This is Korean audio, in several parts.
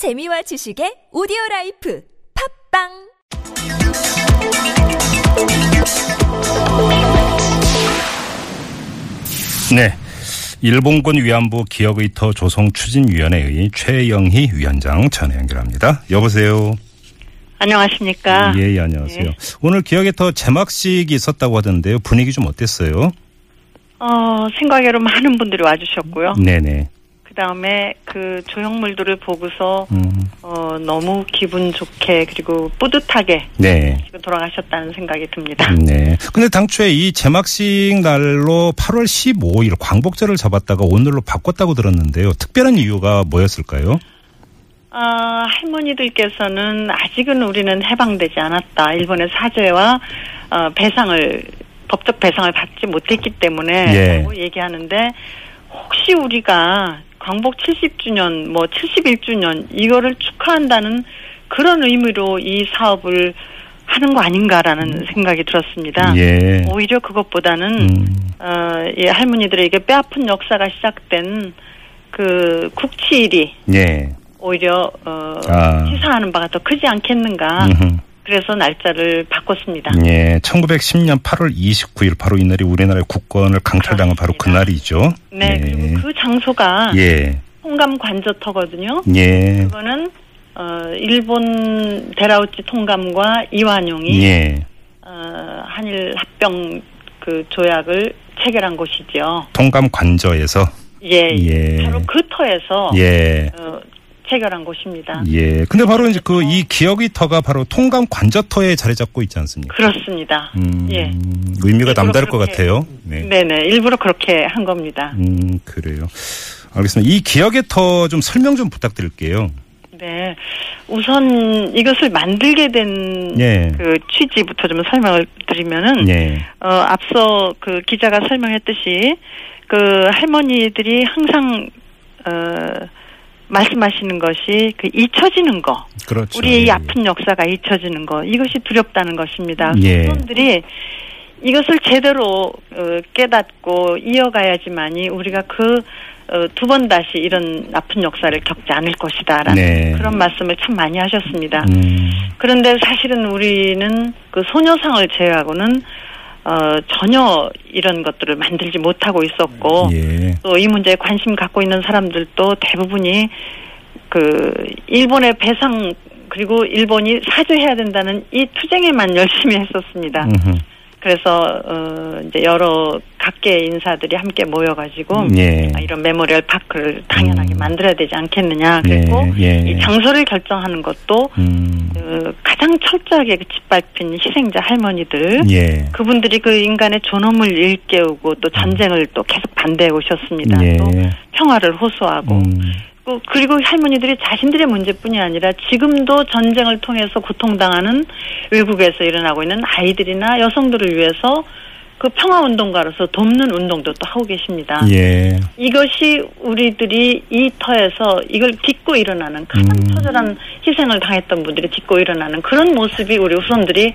재미와 지식의 오디오 life 팟빵 네. 일본군 위안부 기억의터 조성 추진위원회의 최영희 위원장 전화 연결합니다. 여보세요. 안녕하십니까. 예, 예, 안녕하세요. 예. 오늘 기억의터 제막식이 있었다고 하던데요. 분위기 좀 어땠어요? 어, 생각외로 많은 분들이 와주셨고요. 네네. 그 다음에 그 조형물들을 보고서, 음, 어, 너무 기분 좋게 그리고 뿌듯하게 네. 지금 돌아가셨다는 생각이 듭니다. 네. 근데 당초에 이 제막식 날로 8월 15일 광복절을 잡았다가 오늘로 바꿨다고 들었는데요. 특별한 이유가 뭐였을까요? 아, 할머니들께서는 아직은 우리는 해방되지 않았다. 일본의 사죄와 어, 배상을 법적 배상을 받지 못했기 때문에 예. 라고 얘기하는데 혹시 우리가 광복 70주년 뭐 71주년 이거를 축하한다는 그런 의미로 이 사업을 하는 거 아닌가라는 생각이 들었습니다. 예. 오히려 그것보다는 음, 어, 이 할머니들에게 뼈 아픈 역사가 시작된 그 국치일이 예. 오히려 어, 아. 시사하는 바가 더 크지 않겠는가. 음흠. 그래서 날짜를 바꿨습니다. 예, 1910년 8월 29일 바로 이날이 우리나라의 국권을 강탈당한 바로 그날이죠. 네, 그리고 그 장소가 예, 통감 관저터거든요. 예, 그거는 어, 일본 데라우치 통감과 이완용이 예. 어, 한일 합병 그 조약을 체결한 곳이죠. 통감 관저에서 예, 예. 바로 그 터에서 예, 어, 체결한 곳입니다. 예. 근데 바로 이제 그 이 기억의 터가 바로 통감 관저터에 자리 잡고 있지 않습니까? 그렇습니다. 음, 예. 의미가 남다를 것 그렇게- 같아요. 네. 네네, 일부러 그렇게 한 겁니다. 음, 그래요. 알겠습니다. 이 기억의 터좀 설명 좀 부탁드릴게요. 네. 우선 이것을 만들게 된 예. 그 취지부터 좀 설명을 드리면은 예. 어 앞서 그 기자가 설명했듯이 그 할머니들이 항상 어 말씀하시는 것이 그 잊혀지는 거. 그렇죠. 우리의 이 예, 아픈 역사가 잊혀지는 거. 이것이 두렵다는 것입니다. 예. 후손들이 이것을 제대로 어, 깨닫고 이어가야지만이 우리가 그 두 번 다시 이런 아픈 역사를 겪지 않을 것이다라는 네. 그런 말씀을 참 많이 하셨습니다. 음, 그런데 사실은 우리는 그 소녀상을 제외하고는 어, 전혀 이런 것들을 만들지 못하고 있었고 예. 또이 문제에 관심 갖고 있는 사람들도 대부분이 그 일본의 배상 그리고 일본이 사죄해야 된다는 이 투쟁에만 열심히 했었습니다. 음흠. 그래서 어 이제 여러 각계 인사들이 함께 모여가지고 예. 아, 이런 memorial park를 당연하게 음. 만들어야 되지 않겠느냐. 그리고 예, 예. 이 장소를 결정하는 것도 음, 그 가장 철저하게 그 짓밟힌 희생자 할머니들 예. 그분들이 그 인간의 존엄을 일깨우고 또 전쟁을 또 계속 반대해 오셨습니다. 예. 또 평화를 호소하고 음, 그- 그리고 할머니들이 자신들의 문제뿐이 아니라 지금도 전쟁을 통해서 고통당하는 외국에서 일어나고 있는 아이들이나 여성들을 위해서 그 평화 운동가로서 돕는 운동도 또 하고 계십니다. 예. 이것이 우리들이 이 터에서 이걸 딛고 일어나는 가장 음. 처절한 희생을 당했던 분들이 딛고 일어나는 그런 모습이 우리 후손들이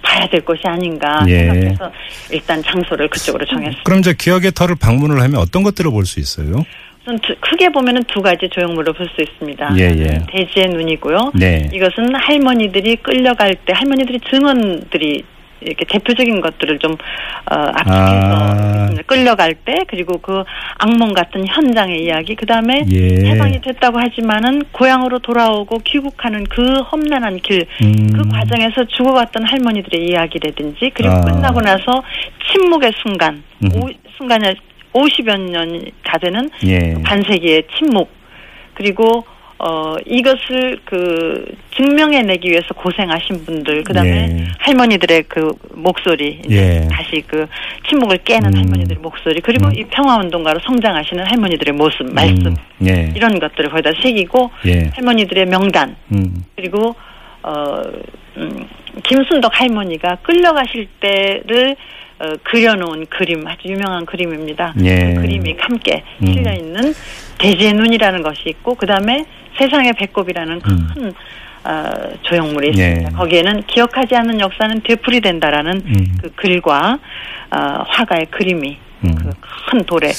봐야 될 것이 아닌가 예. 생각해서 일단 장소를 그쪽으로 정했습니다. 그럼 이제 기억의 터를 방문을 하면 어떤 것들을 볼 수 있어요? 우선 두- 크게 보면은 두 가지 조형물을 볼 수 있습니다. 예, 예. 돼지의 눈이고요. 네. 이것은 할머니들이 끌려갈 때 할머니들이 증언들이 이렇게 대표적인 것들을 좀 어, 압축해서 아. 끌려갈 때 그리고 그 악몽 같은 현장의 이야기 그 다음에 예. 해방이 됐다고 하지만은 고향으로 돌아오고 귀국하는 그 험난한 길그 음, 과정에서 죽어갔던 할머니들의 이야기라든지 그리고 아. 끝나고 나서 침묵의 순간 음. 오, 순간에 50여 년이 다 되는 예. 반세기의 침묵 그리고 어 이것을 그 증명해내기 위해서 고생하신 분들 그다음에 예. 할머니들의 그 목소리 예. 다시 그 침묵을 깨는 음. 할머니들의 목소리 그리고 음. 이 평화 운동가로 성장하시는 할머니들의 모습 말씀 음, 예. 이런 것들을 거기다 새기고 예. 할머니들의 명단 음, 그리고 어 음, 김순덕 할머니가 끌려가실 때를 어, 그려놓은 그림 아주 유명한 그림입니다. 예. 그 그림이 함께 음. 실려 있는 대지의 눈이라는 것이 있고 그 다음에 세상의 배꼽이라는 큰 음. 어, 조형물이 있습니다. 예. 거기에는 기억하지 않는 역사는 되풀이된다라는 음. 그 글과 어, 화가의 그림이 음. 그큰 돌에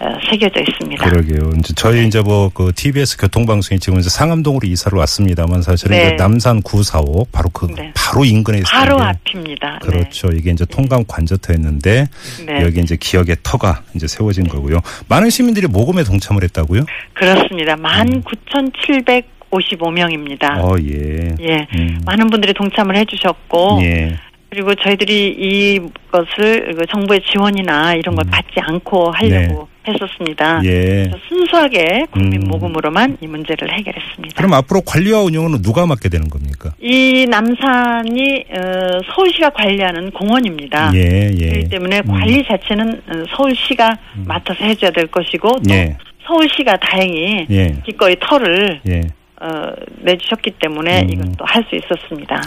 어, 새겨져 있습니다. 그러게요. 이제 저희 이제 뭐 그 TBS 교통방송이 지금 이제 상암동으로 이사를 왔습니다.만 사실은 네. 이제 남산 945 바로 그 네. 바로 인근에 있어요. 바로 앞입니다. 네. 그렇죠. 이게 이제 통감 관저터였는데 네. 여기 이제 기억의 터가 이제 세워진 거고요. 많은 시민들이 모금에 동참을 했다고요? 그렇습니다. 19,755명입니다. 어, 예. 예. 음. 많은 분들이 동참을 해주셨고, 예. 그리고 저희들이 이것을 그 정부의 지원이나 이런 걸 음. 받지 않고 하려고 했었습니다. 예. 순수하게 국민 음. 모금으로만 이 문제를 해결했습니다. 그럼 앞으로 관리와 운영은 누가 맡게 되는 겁니까? 이 남산이 어, 서울시가 관리하는 공원입니다. 예, 예. 그렇기 때문에 음. 관리 자체는 어, 서울시가 맡아서 해줘야 될 것이고 또 예. 서울시가 다행히 예. 기꺼이 터를 예. 어, 내주셨기 때문에 음. 이것도 할 수 있었습니다.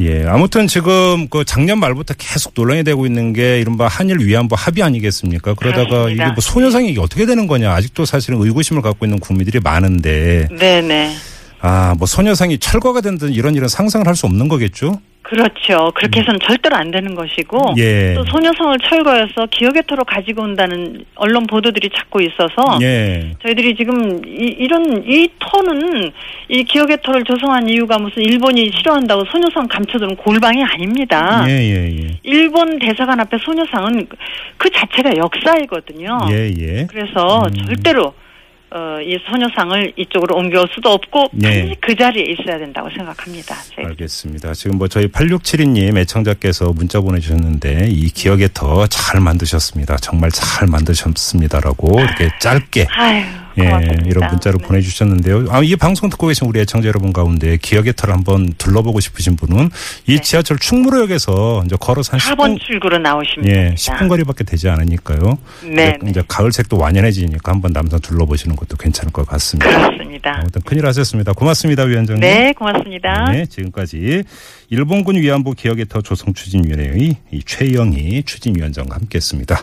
예. 아무튼 지금 그 작년 말부터 계속 논란이 되고 있는 게 이른바 한일 위안부 합의 아니겠습니까? 그러다가 그렇습니다. 이게 뭐 소녀상이 이게 어떻게 되는 거냐. 아직도 사실은 의구심을 갖고 있는 국민들이 많은데 네네. 아, 뭐 소녀상이 철거가 된든 이런 이런 상상을 할 수 없는 거겠죠? 그렇죠. 그렇게 해서는 절대로 안 되는 것이고 음. 예. 또 소녀성을 철거해서 기억의 터로 가지고 온다는 언론 보도들이 자꾸 있어서 예. 저희들이 지금 이, 런이 터는 이 기억의 터를 조성한 이유가 무슨 일본이 싫어한다고 소녀상 감춰두는 골방이 아닙니다. 예, 예, 예. 일본 대사관 앞에 소녀상은 그 자체가 역사이거든요. 예, 예. 그래서 음. 절대로 어, 이 소녀상을 이쪽으로 옮겨올 수도 없고 네. 그 자리에 있어야 된다고 생각합니다. 저희. 알겠습니다. 지금 뭐 저희 8672님 애청자께서 문자 보내주셨는데 이 기억에 더 잘 만드셨습니다. 정말 잘 만드셨습니다라고 이렇게 짧게 아유, 예, 고맙습니다. 이런 문자를 네. 보내주셨는데요. 아, 이 방송 듣고 계신 우리 애청자 여러분 가운데 기억의 터를 한번 둘러보고 싶으신 분은 이 네. 지하철 충무로역에서 이제 걸어서 한 4번 10분, 출구로 나오시면 예, 됩니다. 10분 거리밖에 되지 않으니까요. 네, 이제, 이제 가을색도 완연해지니까 한번 남산 둘러보시는 것도 괜찮을 것 같습니다. 그렇습니다. 아무튼 큰일 하셨습니다. 고맙습니다, 위원장님. 네, 고맙습니다. 네, 지금까지 일본군 위안부 기억의 터 조성추진위원회의 이 최영희 추진위원장과 함께했습니다.